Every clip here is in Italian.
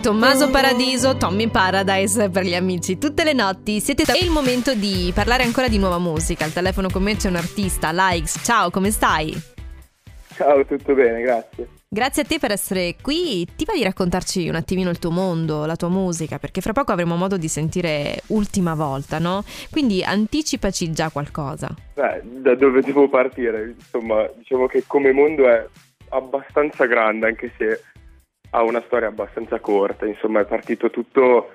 Tommaso Paradiso, Tommy Paradise per gli amici. Tutte le notti siete È il momento di parlare ancora di nuova musica. Al telefono con me c'è un artista, Likes. Ciao, come stai? Ciao, tutto bene, grazie. Grazie a te per essere qui. Ti va di raccontarci un attimino il tuo mondo, la tua musica? Perché fra poco avremo modo di sentire ultima volta, no? Quindi anticipaci già qualcosa. Beh, da dove devo partire? Insomma, diciamo che come mondo è abbastanza grande, anche se ha una storia abbastanza corta. Insomma, è partito tutto.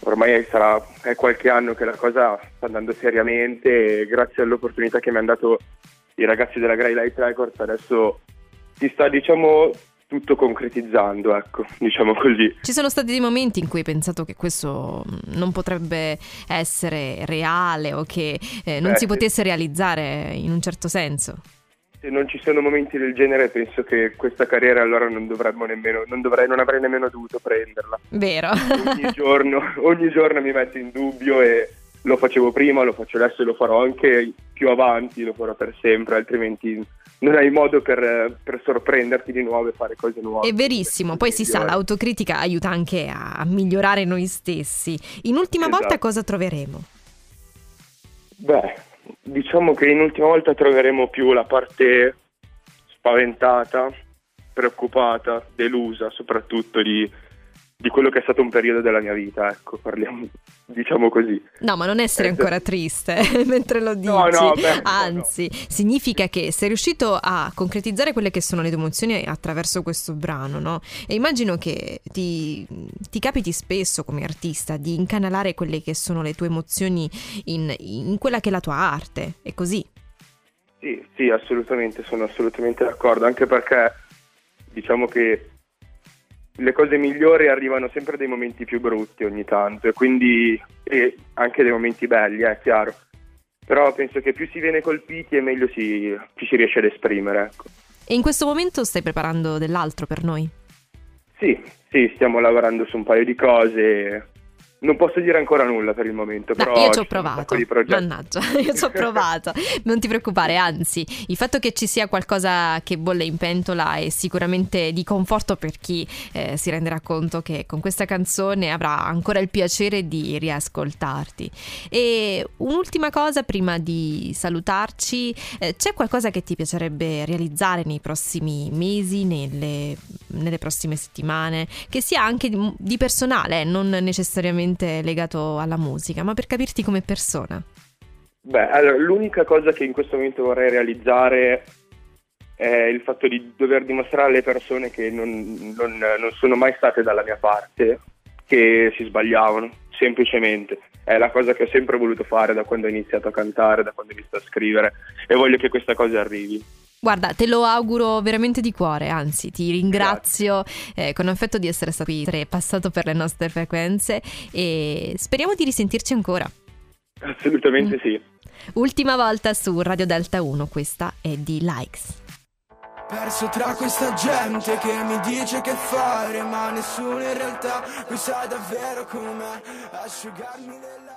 Ormai sarà è qualche anno che la cosa sta andando seriamente e grazie all'opportunità che mi hanno dato i ragazzi della Grey Light Records adesso si sta diciamo tutto concretizzando, ecco, diciamo così. Ci sono stati dei momenti in cui hai pensato che questo non potrebbe essere reale o che eh, non Beh, si potesse realizzare in un certo senso? Se non ci sono momenti del genere, penso che questa carriera allora non dovremmo nemmeno, non, dovrei, non avrei nemmeno dovuto prenderla. Vero. Ogni giorno, ogni giorno mi metto in dubbio e lo facevo prima, lo faccio adesso e lo farò anche più avanti, lo farò per sempre, altrimenti non hai modo per, per, sorprenderti di nuovo e fare cose nuove. È verissimo, poi si sa, l'autocritica aiuta anche a migliorare noi stessi. In ultima esatto. volta cosa troveremo? Beh, diciamo che in ultima volta troveremo più la parte spaventata, preoccupata, delusa soprattutto di di quello che è stato un periodo della mia vita, ecco, parliamo, diciamo così. No, ma non essere eh, ancora triste mentre lo dici. No, no, beh, Anzi, no, no. significa che sei riuscito a concretizzare quelle che sono le tue emozioni attraverso questo brano, no? E immagino che ti, ti capiti spesso come artista di incanalare quelle che sono le tue emozioni in, in quella che è la tua arte, è così? Sì, sì, assolutamente, sono assolutamente d'accordo, anche perché diciamo che le cose migliori arrivano sempre dai momenti più brutti ogni tanto e quindi e anche dei momenti belli, è chiaro. Però penso che più si viene colpiti e meglio si, ci si riesce ad esprimere. Ecco. E in questo momento stai preparando dell'altro per noi? Sì, sì, stiamo lavorando su un paio di cose non posso dire ancora nulla per il momento, però no, io ci ho provato. Mannaggia, io ci ho provato. non ti preoccupare, anzi, il fatto che ci sia qualcosa che bolle in pentola è sicuramente di conforto per chi eh, si renderà conto che con questa canzone avrà ancora il piacere di riascoltarti. E un'ultima cosa prima di salutarci, eh, c'è qualcosa che ti piacerebbe realizzare nei prossimi mesi, nelle, nelle prossime settimane, che sia anche di, di personale, non necessariamente direttamente legato alla musica, ma per capirti come persona. Beh, allora, l'unica cosa che in questo momento vorrei realizzare è il fatto di dover dimostrare alle persone che non, non, non sono mai state dalla mia parte, che si sbagliavano, semplicemente. È la cosa che ho sempre voluto fare da quando ho iniziato a cantare, da quando ho iniziato a scrivere e voglio che questa cosa arrivi. Guarda, te lo auguro veramente di cuore, anzi ti ringrazio eh, con affetto di essere stato qui, passato per le nostre frequenze e speriamo di risentirci ancora. Assolutamente mm. sì. Ultima volta su Radio Delta 1, questa è di Likes. Perso tra questa gente che mi dice che fare, ma nessuno in realtà qui sa davvero come asciugarmi nelle